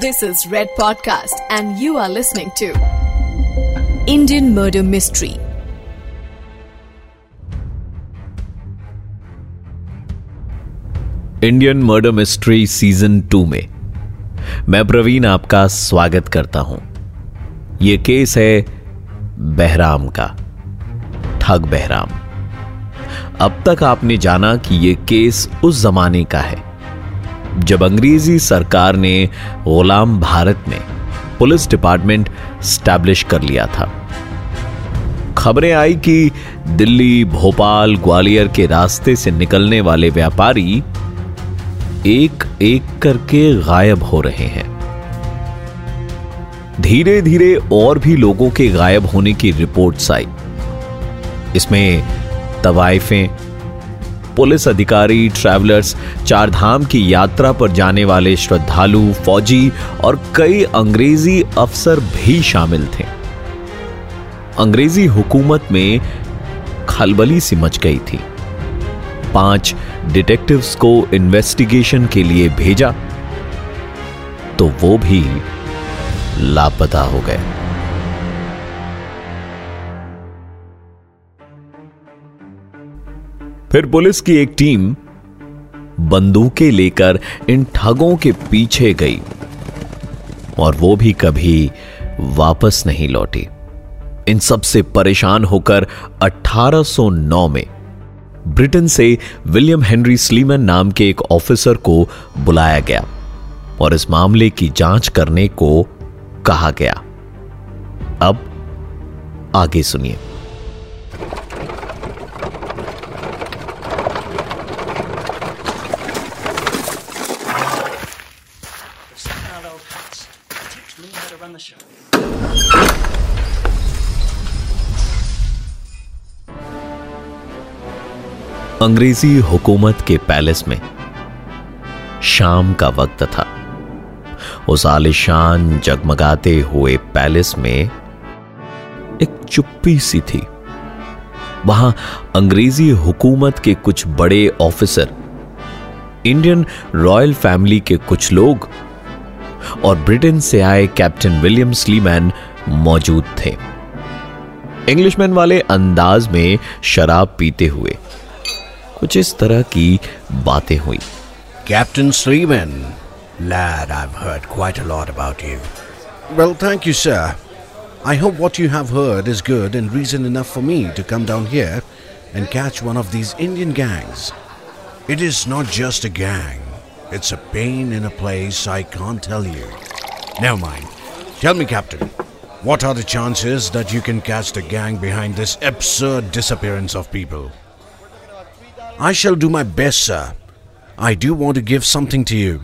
This is Red Podcast, and you are listening to Indian Murder Mystery. Indian Murder Mystery season two में मैं प्रवीण आपका स्वागत करता हूँ यह केस है बहराम का ठग बहराम अब तक आपने जाना कि यह केस उस जमाने का है जब अंग्रेज़ी सरकार ने गुलाम भारत में पुलिस डिपार्टमेंट स्टैब्लिश कर लिया था। खबरें आई कि दिल्ली, भोपाल, ग्वालियर के रास्ते से निकलने वाले व्यापारी एक एक करके गायब हो रहे हैं। धीरे धीरे और भी लोगों के गायब होने की रिपोर्ट्स आई। इसमें तवाइफें पुलिस अधिकारी ट्रैवलर्स चारधाम की यात्रा पर जाने वाले श्रद्धालु, फौजी और कई अंग्रेज़ी अफसर भी शामिल थे। अंग्रेज़ी हुकूमत में खलबली सी मच गई थी। पाँच डिटेक्टिव्स को इन्वेस्टिगेशन के लिए भेजा तो वो भी लापता हो गए। फिर पुलिस की एक टीम बंदूकें लेकर इन ठगों के पीछे गई और वो भी कभी वापस नहीं लौटी। इन सबसे परेशान होकर 1809 में ब्रिटेन से विलियम हेनरी स्लीमन नाम के एक ऑफिसर को बुलाया गया और इस मामले की जाँच करने को कहा गया। अब आगे सुनिए। अंग्रेज़ी हुकूमत के पैलेस में शाम का वक्त था। उस आलिशान जगमगाते हुए पैलेस में एक चुप्पी सी थी। वहाँ अंग्रेज़ी हुकूमत के कुछ बड़े ऑफिसर, इंडियन रॉयल फैमिली के कुछ लोग और ब्रिटेन से आए कैप्टन विलियम स्लीमैन मौजूद थे। इंग्लिशमैन वाले अंदाज में शराब पीते हुए कुछ इस तरह की बातें हुई Captain Sleeman. Lad, I've heard quite a lot about you. Well, thank you, sir. I hope what you have heard is good and reason enough for me to come down here and catch one of these Indian gangs. It is not just a gang, it's a pain in a place I can't tell you. Never mind. Tell me, Captain, what are the chances that you can catch the gang behind this absurd disappearance of people? I shall do my best, sir. I do want to give something to you.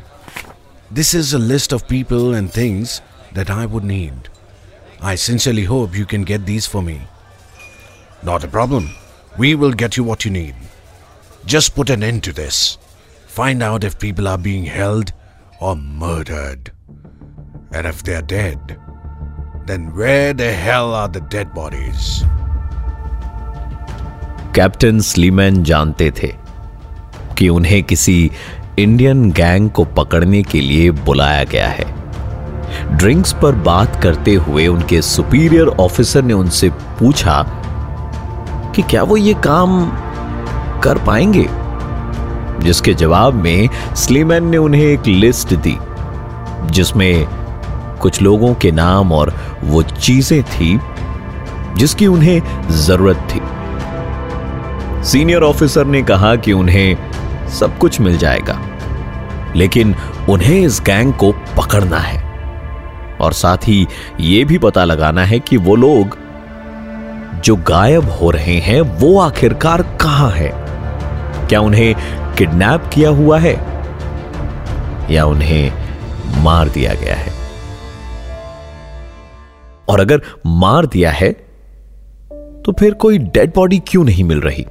This is a list of people and things that I would need. I sincerely hope you can get these for me. Not a problem. We will get you what you need. Just put an end to this. Find out if people are being held or murdered. And if they're dead, then where the hell are the dead bodies? Captain Sleeman जानते थे कि उन्हें किसी Indian gang को पकड़ने के लिए बुलाया गया है। ड्रिंक्स पर बात करते हुए उनके सुपीरियर ऑफिसर ने उनसे पूछा कि क्या वो ये काम कर पाएँगे? जिसके जवाब में स्लीमैन ने उन्हें एक लिस्ट दी, जिसमें कुछ लोगों के नाम और वो चीज़ें थी, जिसकी उन्हें ज़रूरत थी। सीनियर ऑफिसर ने कहा कि उन्हें सब कुछ मिल जाएगा, लेकिन उन्हें इस गैंग को पकड़ना है। और साथ ही यह भी पता लगाना है कि वो लोग जो गायब हो रहे हैं, वो आखिरकार कहाँ है? क्या उन्हें किडनैप किया हुआ है? या उन्हें मार दिया गया है? और अगर मार दिया है तो फिर कोई डेड बॉडी क्यों नहीं मिल रही?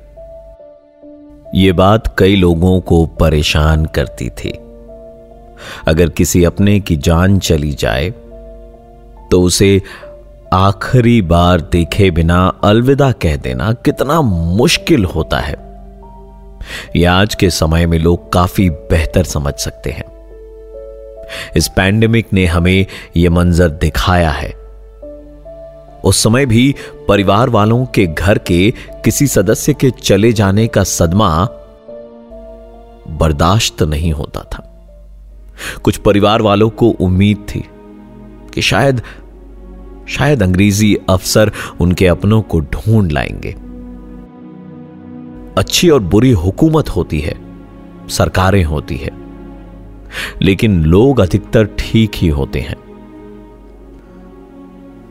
यह बात कई लोगों को परेशान करती थी। अगर किसी अपने की जान चली जाए तो उसे आखिरी बार देखे बिना अलविदा कह देना कितना मुश्किल होता है। यह आज के समय में लोग काफ़ी बेहतर समझ सकते हैं। इस पैंडेमिक ने हमें यह मंजर दिखाया है उस समय भी परिवार वालों के घर के किसी सदस्य के चले जाने का सदमा बर्दाश्त नहीं होता था। कुछ परिवार वालों को उम्मीद थी कि शायद शायद अंग्रेज़ी अफसर उनके अपनों को ढूंढ लाएँगे। अच्छी और बुरी हुकूमत होती है, सरकारें होती है, लेकिन लोग अधिकतर ठीक ही होते हैं।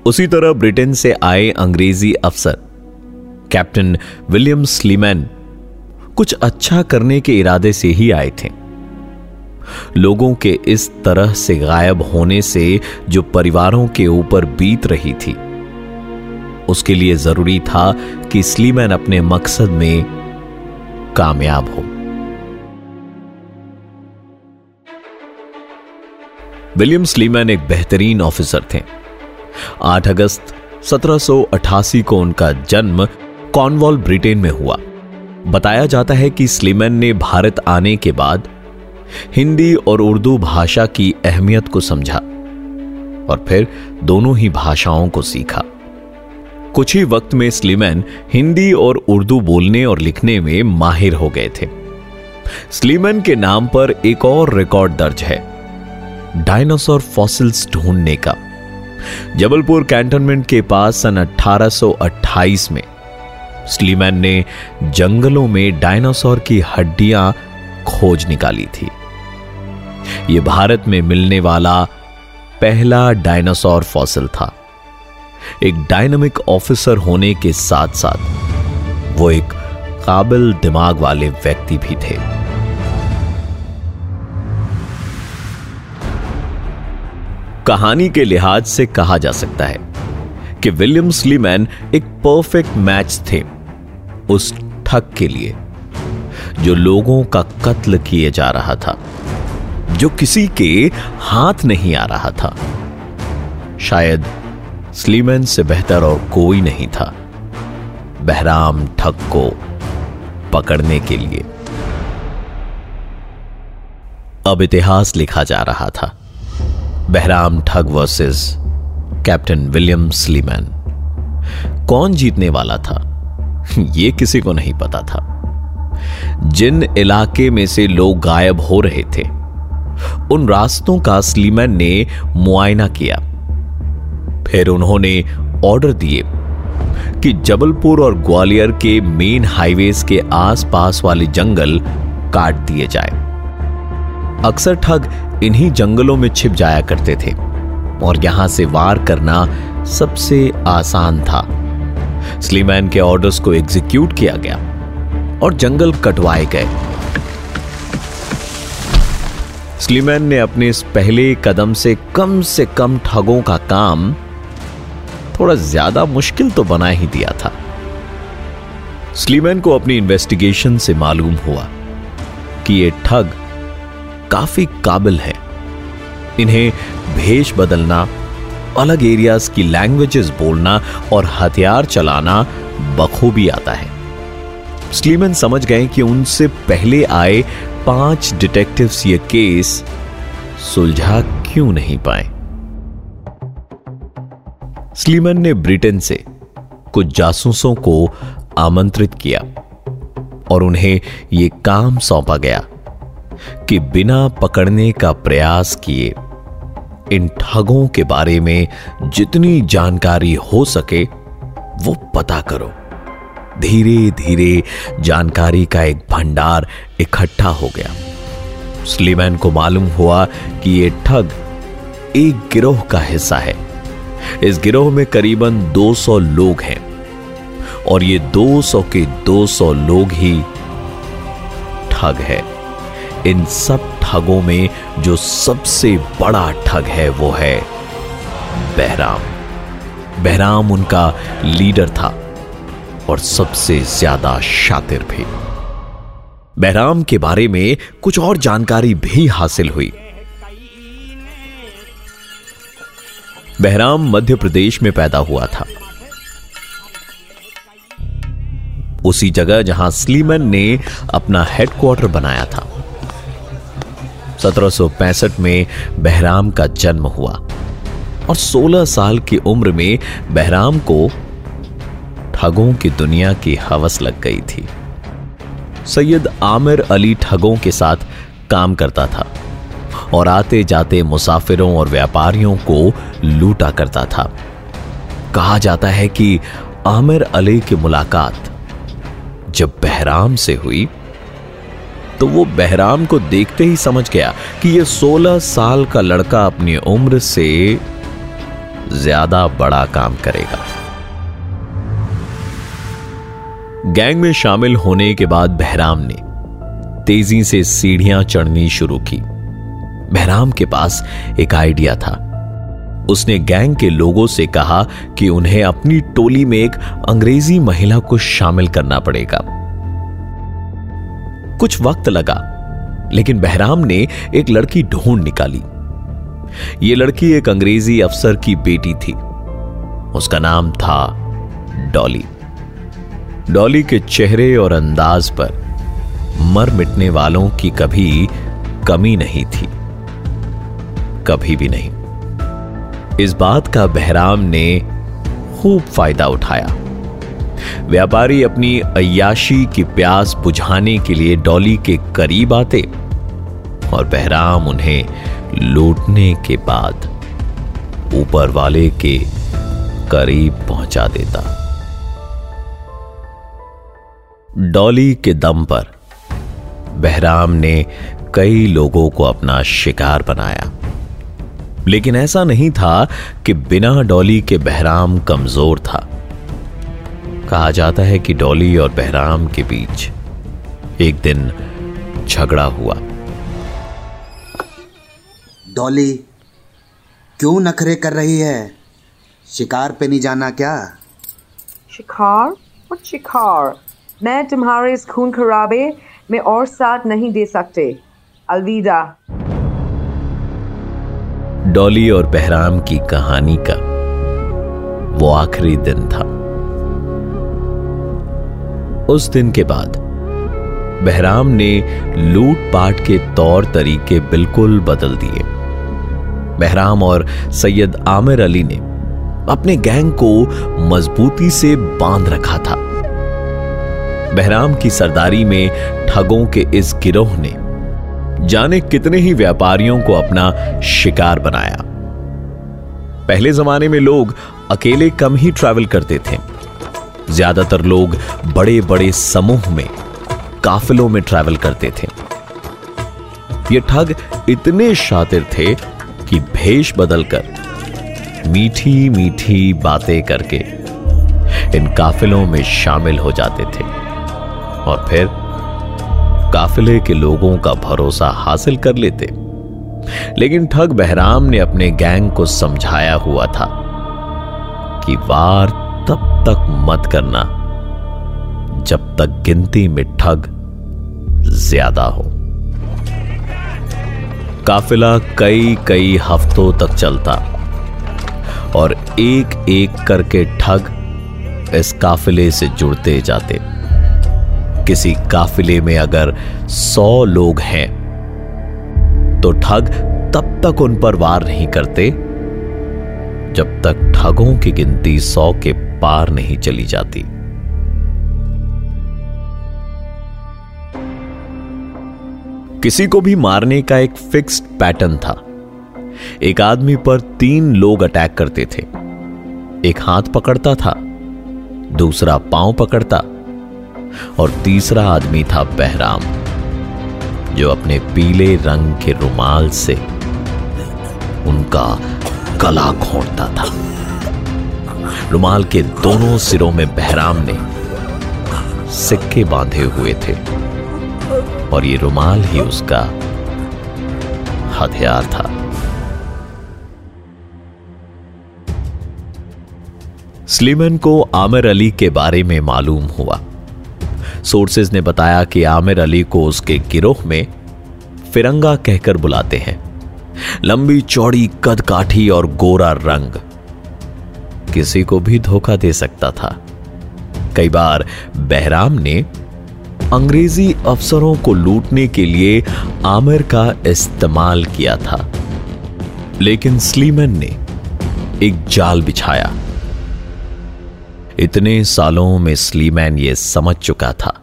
उसी तरह ब्रिटेन से आए अंग्रेज़ी अफसर, कैप्टन विलियम स्लीमैन, कुछ अच्छा करने के इरादे से ही आए थे। लोगों के इस तरह से गायब होने से जो परिवारों के ऊपर बीत रही थी, उसके लिए ज़रूरी था कि स्लीमैन अपने मकसद में कामयाब हो। विलियम स्लीमैन एक बेहतरीन ऑफिसर थे। 8 अगस्त 1788 को उनका जन्म कॉर्नवॉल, ब्रिटेन में हुआ। बताया जाता है कि स्लीमैन ने भारत आने के बाद हिंदी और उर्दू भाषा की अहमियत को समझा और फिर दोनों ही भाषाओं को सीखा। कुछ ही वक्त में स्लीमैन हिंदी और उर्दू बोलने और लिखने में माहिर हो गए थे। स्लीमैन के नाम पर एक और रिकॉर्ड दर्ज है, डायनासोर फॉसिल्स ढूँढने का। जबलपुर कैंटोनमेंट के पास सन 1828 में स्लीमैन ने जंगलों में डायनासोर की हड्डियाँ खोज निकाली थी। यह भारत में मिलने वाला पहला डायनासोर फॉसिल था। एक डायनामिक ऑफिसर होने के साथ साथ वो एक काबिल दिमाग वाले व्यक्ति भी थे। कहानी के लिहाज से कहा जा सकता है कि विलियम स्लीमैन एक परफेक्ट मैच थे उस ठग के लिए, जो लोगों का कत्ल किए जा रहा था, जो किसी के हाथ नहीं आ रहा था। शायद स्लीमैन से बेहतर और कोई नहीं था बहराम ठग को पकड़ने के लिए। अब इतिहास लिखा जा रहा था। बहराम ठग वर्सेस कैप्टन विलियम स्लीमैन कौन जीतने वाला था? यह किसी को नहीं पता था। जिन इलाके में से लोग गायब हो रहे थे, उन रास्तों का स्लीमैन ने मुआयना किया। फिर उन्होंने ऑर्डर दिए कि जबलपुर और ग्वालियर के मेन हाईवेज के आसपास वाले जंगल काट दिए जाए। अक्सर ठग इन्हीं जंगलों में छिप जाया करते थे और यहाँ से वार करना सबसे आसान था। स्लीमैन के ऑर्डर्स को एग्जीक्यूट किया गया और जंगल कटवाए गए। स्लीमैन ने अपने इस पहले कदम से कम से कम ठगों का काम थोड़ा ज़्यादा मुश्किल तो बना ही दिया था। स्लीमैन को अपनी इन्वेस्टिगेशन से मालूम हुआ कि ये ठग काफ़ी काबिल है। इन्हें भेष बदलना, अलग एरियाज़ की लैंग्वेजेस बोलना और हथियार चलाना बखूबी आता है। स्लीमन समझ गए कि उनसे पहले आए पाँच डिटेक्टिव्स ये केस सुलझा क्यों नहीं पाए। स्लीमन ने ब्रिटेन से कुछ जासूसों को आमंत्रित किया और उन्हें यह काम सौंपा गया। कि बिना पकड़ने का प्रयास किए। इन ठगों के बारे में जितनी जानकारी हो सके, वो पता करो। धीरे धीरे जानकारी का एक भंडार इकट्ठा हो गया। स्लीमैन को मालूम हुआ कि ये ठग एक गिरोह का हिस्सा है। इस गिरोह में करीबन 200 लोग हैं और ये 200 के 200 लोग ही ठग है। इन सब ठगों में जो सबसे बड़ा ठग है, वो है बहराम। बहराम उनका लीडर था और सबसे ज़्यादा शातिर भी। बहराम के बारे में कुछ और जानकारी भी हासिल हुई। बहराम मध्य प्रदेश में पैदा हुआ था। उसी जगह जहाँ स्लीमन ने अपना हेडक्वार्टर बनाया था। 1765 में बहराम का जन्म हुआ। और 16 साल की उम्र में बहराम को ठगों की दुनिया की हवस लग गई थी। सैयद आमिर अली ठगों के साथ काम करता था और आते जाते मुसाफिरों और व्यापारियों को लूटा करता था। कहा जाता है कि आमिर अली की मुलाकात जब बहराम से हुई तो वो बहराम को देखते ही समझ गया कि ये 16 साल का लड़का अपनी उम्र से ज़्यादा बड़ा काम करेगा। गैंग में शामिल होने के बाद बहराम ने तेज़ी से सीढ़ियाँ चढ़नी शुरू की। बहराम के पास एक आइडिया था। उसने गैंग के लोगों से कहा कि उन्हें अपनी टोली में एक अंग्रेज़ी महिला को शामिल करना पड़ेगा। कुछ वक्त लगा, लेकिन बहराम ने एक लड़की ढूंढ निकाली। यह लड़की एक अंग्रेज़ी अफसर की बेटी थी। उसका नाम था डॉली। डॉली के चेहरे और अंदाज पर मर मिटने वालों की कभी कमी नहीं थी। कभी भी नहीं। इस बात का बहराम ने खूब फ़ायदा उठाया। व्यापारी अपनी अयाशी की प्यास बुझाने के लिए डॉली के करीब आते और बहराम उन्हें लूटने के बाद ऊपर वाले के करीब पहुँचा देता। डॉली के दम पर बहराम ने कई लोगों को अपना शिकार बनाया। लेकिन ऐसा नहीं था कि बिना डॉली के बहराम कमज़ोर था। कहा जाता है कि डॉली और बहराम के बीच एक दिन झगड़ा हुआ। डॉली क्यों नखरे कर रही है? शिकार पे नहीं जाना क्या? शिकार? और शिकार? मैं तुम्हारे इस खून खराबे में और साथ नहीं दे सकते। अलविदा। डॉली और बहराम की कहानी का वो आखिरी दिन था। उस दिन के बाद, बहराम ने लूटपाट के तौर तरीके बिल्कुल बदल दिए। बहराम और सैयद आमिर अली ने अपने गैंग को मजबूती से बाँध रखा था। बहराम की सरदारी में ठगों के इस गिरोह ने जाने कितने ही व्यापारियों को अपना शिकार बनाया। पहले जमाने में लोग अकेले कम ही ट्रैवल करते थे। ज़्यादातर लोग बड़े बड़े समूह में, काफिलों में ट्रैवल करते थे। ये ठग इतने शातिर थे कि भेष बदलकर मीठी मीठी बातें करके इन काफिलों में शामिल हो जाते थे। और फिर काफिले के लोगों का भरोसा हासिल कर लेते। लेकिन ठग बहराम ने अपने गैंग को समझाया हुआ था कि वार तब तक मत करना, जब तक गिनती में ठग ज़्यादा हो। काफिला कई कई हफ्तों तक चलता और एक एक करके ठग इस काफिले से जुड़ते जाते। किसी काफिले में अगर सौ लोग हैं तो ठग तब तक उन पर वार नहीं करते, जब तक ठगों की गिनती सौ के पार नहीं चली जाती। किसी को भी मारने का एक फिक्स्ड पैटर्न था। एक आदमी पर तीन लोग अटैक करते थे। एक हाथ पकड़ता था, दूसरा पाँव पकड़ता, और तीसरा आदमी था बहराम, जो अपने पीले रंग के रुमाल से उनका गला घोंटता था। रुमाल के दोनों सिरों में बहराम ने सिक्के बांधे हुए थे। और ये रुमाल ही उसका हथियार था। स्लीमन को आमिर अली के बारे में मालूम हुआ। सोर्सेज ने बताया कि आमिर अली को उसके गिरोह में फिरंगा कहकर बुलाते हैं। लंबी चौड़ी कद काठी और गोरा रंग। किसी को भी धोखा दे सकता था। कई बार बहराम ने अंग्रेज़ी अफसरों को लूटने के लिए आमिर का इस्तेमाल किया था। लेकिन स्लीमन ने एक जाल बिछाया। इतने सालों में स्लीमैन यह समझ चुका था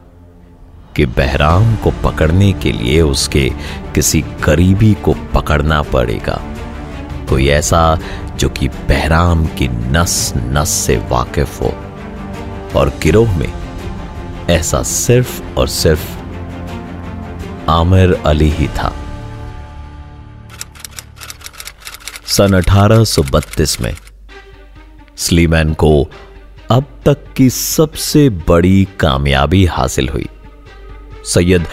कि बहराम को पकड़ने के लिए उसके किसी करीबी को पकड़ना पड़ेगा। कोई ऐसा जो कि बहराम की नस नस से वाकिफ हो। और गिरोह में ऐसा सिर्फ़ और सिर्फ़ आमिर अली ही था। सन 1832 में स्लीमैन को अब तक की सबसे बड़ी कामयाबी हासिल हुई। सैयद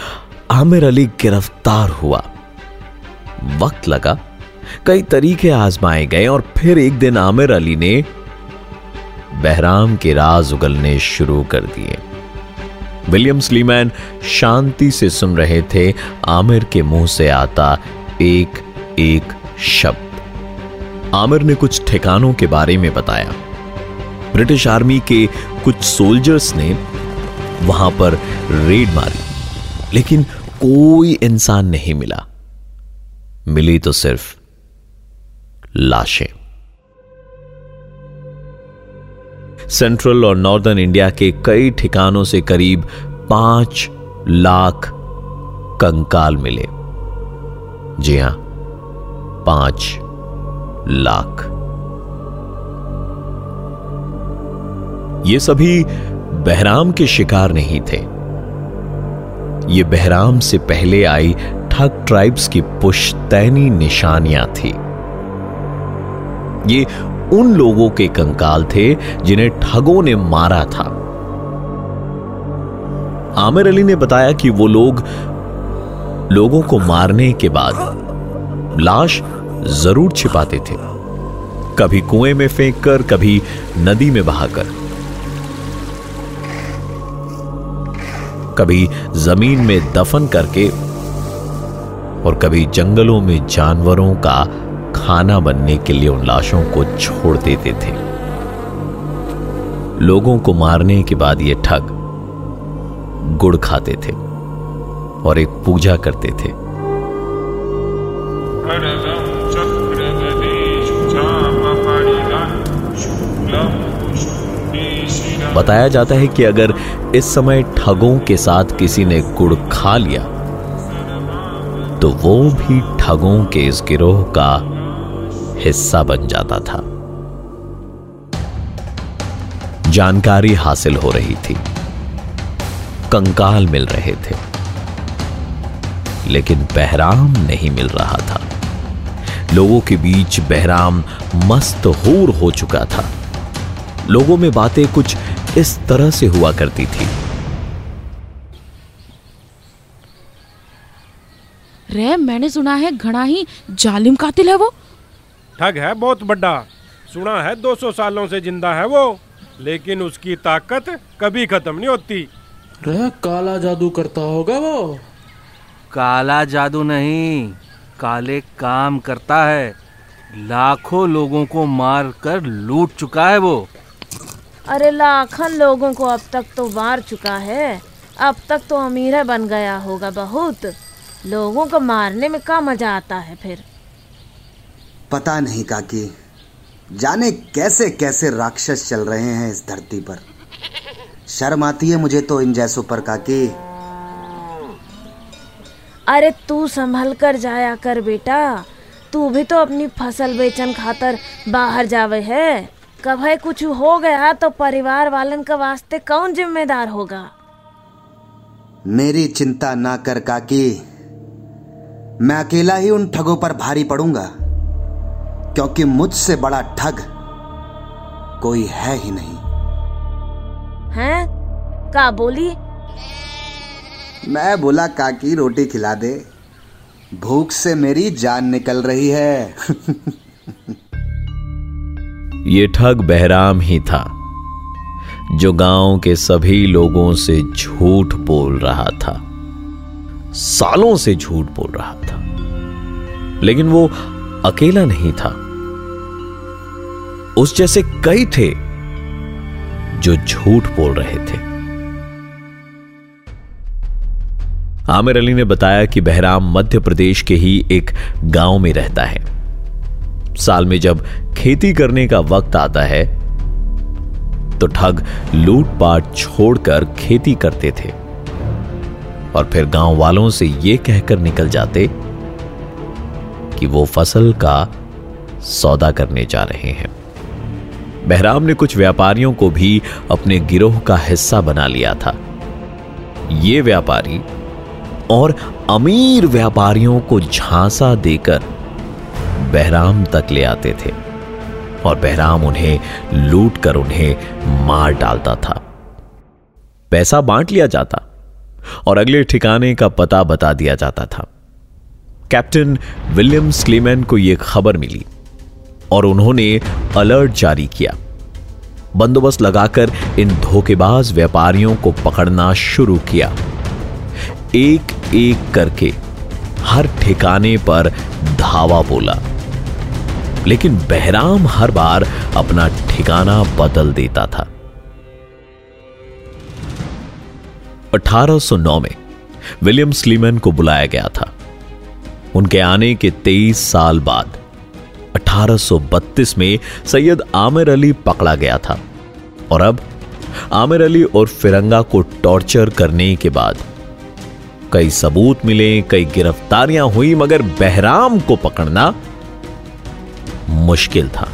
आमिर अली गिरफ़्तार हुआ। वक्त लगा कई तरीके आजमाए गए और फिर एक दिन आमिर अली ने बहराम के राज उगलने शुरू कर दिए। विलियम स्लीमैन शांति से सुन रहे थे, आमिर के मुँह से आता एक एक शब्द। आमिर ने कुछ ठिकानों के बारे में बताया। ब्रिटिश आर्मी के कुछ सोल्जर्स ने वहाँ पर रेड मारी, लेकिन कोई इंसान नहीं मिला। मिली तो सिर्फ़ लाशें। सेंट्रल और नॉर्दर्न इंडिया के कई ठिकानों से करीब पाँच लाख कंकाल मिले। जी हाँ, पाँच लाख। ये सभी बहराम के शिकार नहीं थे। ये बहराम से पहले आई ठग ट्राइब्स की पुश्तैनी निशानियाँ थी। ये उन लोगों के कंकाल थे जिन्हें ठगों ने मारा था। आमिर अली ने बताया कि वो लोग लोगों को मारने के बाद लाश ज़रूर छिपाते थे। कभी कुएँ में फेंककर, कभी नदी में बहाकर। कभी ज़मीन में दफन करके और कभी जंगलों में जानवरों का खाना बनने के लिए उन लाशों को छोड़ देते थे। लोगों को मारने के बाद ये ठग गुड़ खाते थे और एक पूजा करते थे। बताया जाता है कि अगर इस समय ठगों के साथ किसी ने गुड़ खा लिया तो वो भी ठगों के इस गिरोह का हिस्सा बन जाता था। जानकारी हासिल हो रही थी। कंकाल मिल रहे थे। लेकिन बहराम नहीं मिल रहा था। लोगों के बीच बहराम मस्त हूर हो चुका था। लोगों में बातें कुछ इस तरह से हुआ करती थी। रे मैंने सुना है घना ही जालिम कातिल है वो। ठग है बहुत बड़ा। सुना है 200 सालों से ज़िंदा है वो लेकिन उसकी ताकत कभी खत्म नहीं होती। रे काला जादू करता होगा वो। काला जादू नहीं काले काम करता है। लाखों लोगों को मार कर लूट चुका है वो। अरे लाखन लोगों को अब तक तो मार चुका है। अब तक तो अमीर बन गया होगा बहुत। लोगों को मारने में क्या मज़ा आता है फिर। पता नहीं काकी जाने कैसे कैसे राक्षस चल रहे हैं इस धरती पर। शर्म आती है मुझे तो इन जैसों पर काकी। अरे तू संभल कर जाया कर बेटा तू भी तो अपनी फ़सल बेचन खातर बाहर जावे है। कभी कुछ हो गया तो परिवार वालन का वास्ते कौन जिम्मेदार होगा? मेरी चिंता ना कर काकी मैं अकेला ही उन ठगों पर भारी पड़ूँगा। क्योंकि मुझसे बड़ा ठग कोई है ही नहीं। हैं? का बोली? मैं बोला काकी रोटी खिला दे। भूख से मेरी जान निकल रही है। ये ठग बहराम ही था जो गाँव के सभी लोगों से झूठ बोल रहा था सालों से झूठ बोल रहा था। लेकिन वो अकेला नहीं था। उस जैसे कई थे जो झूठ बोल रहे थे। आमिर अली ने बताया कि बहराम मध्य प्रदेश के ही एक गाँव में रहता है। साल में जब खेती करने का वक्त आता है तो ठग लूटपाट छोड़कर खेती करते थे। और फिर गाँव वालों से यह कहकर निकल जाते कि वो फ़सल का सौदा करने जा रहे हैं। बहराम ने कुछ व्यापारियों को भी अपने गिरोह का हिस्सा बना लिया था। ये व्यापारी और अमीर व्यापारियों को झांसा देकर बहराम तक ले आते थे और बहराम उन्हें लूट कर उन्हें मार डालता था। पैसा बांट लिया जाता और अगले ठिकाने का पता बता दिया जाता था। कैप्टन विलियम स्लीमैन को यह खबर मिली और उन्होंने अलर्ट जारी किया। बंदोबस्त लगाकर इन धोखेबाज व्यापारियों को पकड़ना शुरू किया। एक एक करके हर ठिकाने पर धावा बोला। लेकिन बहराम हर बार अपना ठिकाना बदल देता था। 1809 में विलियम स्लीमन को बुलाया गया था। उनके आने के 23 साल बाद 1832 में सैयद आमिर अली पकड़ा गया था। और अब, आमिर अली और फिरंगा को टॉर्चर करने के बाद, कई सबूत मिले, कई गिरफ्तारियाँ हुई, मगर बहराम को पकड़ना मुश्किल था।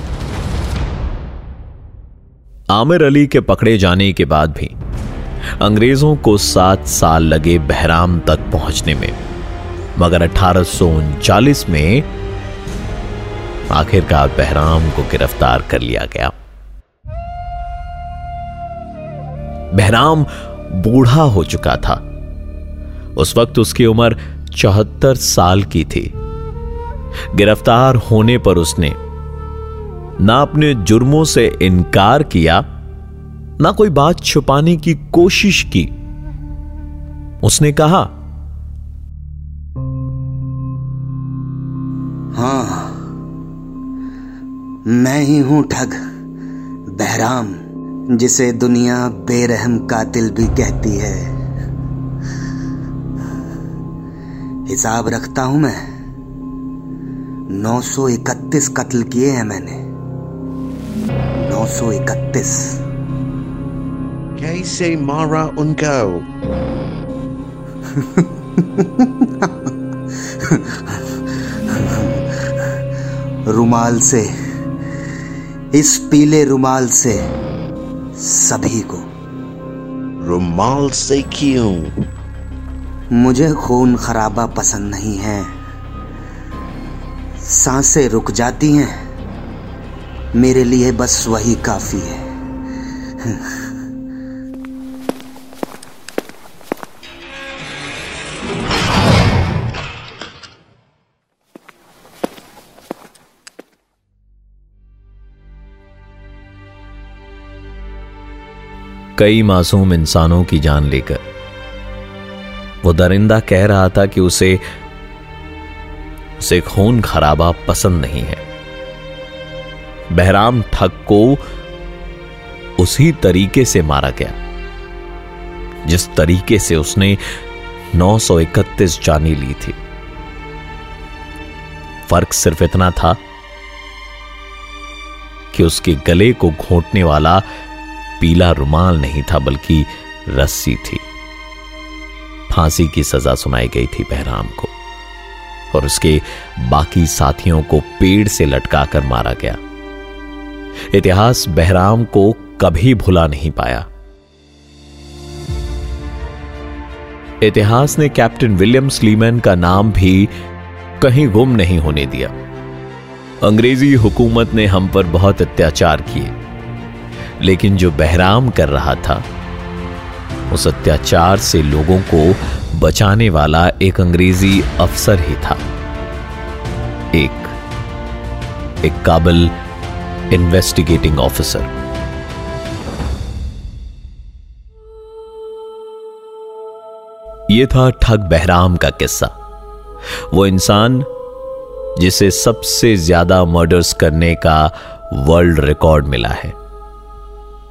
आमिर अली के पकड़े जाने के बाद भी, अंग्रेज़ों को सात साल लगे बहराम तक पहुँचने में। मगर अठारह में आखिरकार बहराम को गिरफ़्तार कर लिया गया। बहराम बूढ़ा हो चुका था। उस वक्त उसकी उम्र चौहत्तर साल की थी। गिरफ़्तार होने पर उसने ना अपने जुर्मों से इनकार किया, ना कोई बात छुपाने की कोशिश की। उसने कहा हाँ। मैं ही हूँ ठग बहराम जिसे दुनिया बेरहम कातिल भी कहती है। हिसाब रखता हूँ मैं। 931 कत्ल किए हैं मैंने। 931 कैसे मारा उनको? रुमाल से इस पीले रुमाल से सभी को। रुमाल से क्यों? मुझे खून खराबा पसंद नहीं है। साँसें रुक जाती हैं। मेरे लिए बस वही काफ़ी है। कई मासूम इंसानों की जान लेकर। वो दरिंदा कह रहा था कि उसे उसे खून खराबा पसंद नहीं है। बहराम ठग को उसी तरीके से मारा गया, जिस तरीके से उसने 931 जानी ली थी। फ़र्क सिर्फ़ इतना था कि उसके गले को घोंटने वाला पीला रुमाल नहीं था, बल्कि रस्सी थी। फांसी की सजा सुनाई गई थी बहराम को, और उसके बाकी साथियों को पेड़ से लटकाकर मारा गया। इतिहास बहराम को कभी भुला नहीं पाया। इतिहास ने कैप्टन विलियम स्लीमैन का नाम भी कहीं गुम नहीं होने दिया। अंग्रेज़ी हुकूमत ने हम पर बहुत अत्याचार किए। लेकिन जो बहराम कर रहा था, उस अत्याचार से लोगों को बचाने वाला एक अंग्रेज़ी अफसर ही था। एक एक काबल इन्वेस्टिगेटिंग ऑफिसर यह था ठग बहराम का किस्सा। वो इंसान जिसे सबसे ज़्यादा मर्डर्स करने का वर्ल्ड रिकॉर्ड मिला है।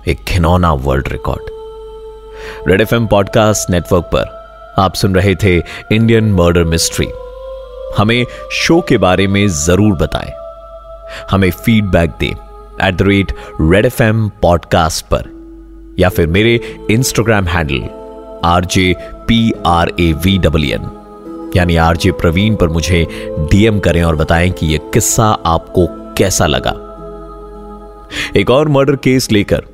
एक खिनौना world record Red FM podcast network पर आप सुन रहे थे इंडियन मर्डर मिस्ट्री हमें शो के बारे में ज़रूर बताएँ। हमें फीडबैक दें at the rate Red F M podcast पर, या फिर मेरे Instagram handle R J P R A V W N यानी आरजे प्रवीण पर मुझे डीएम करें और बताएँ कि यह किस्सा आपको कैसा लगा। एक और मर्डर केस लेकर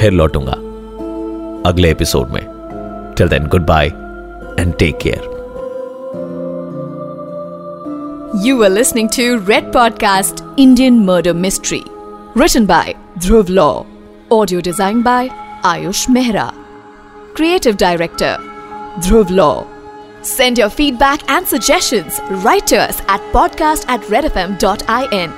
फिर लौटूंगा अगले एपिसोड में till then goodbye and take care You were listening to Red Podcast Indian Murder Mystery. Written by Dhruv Law. Audio designed by Ayush Mehra. Creative Director Dhruv Law. Send your feedback and suggestions right to us at podcast at redfm.in.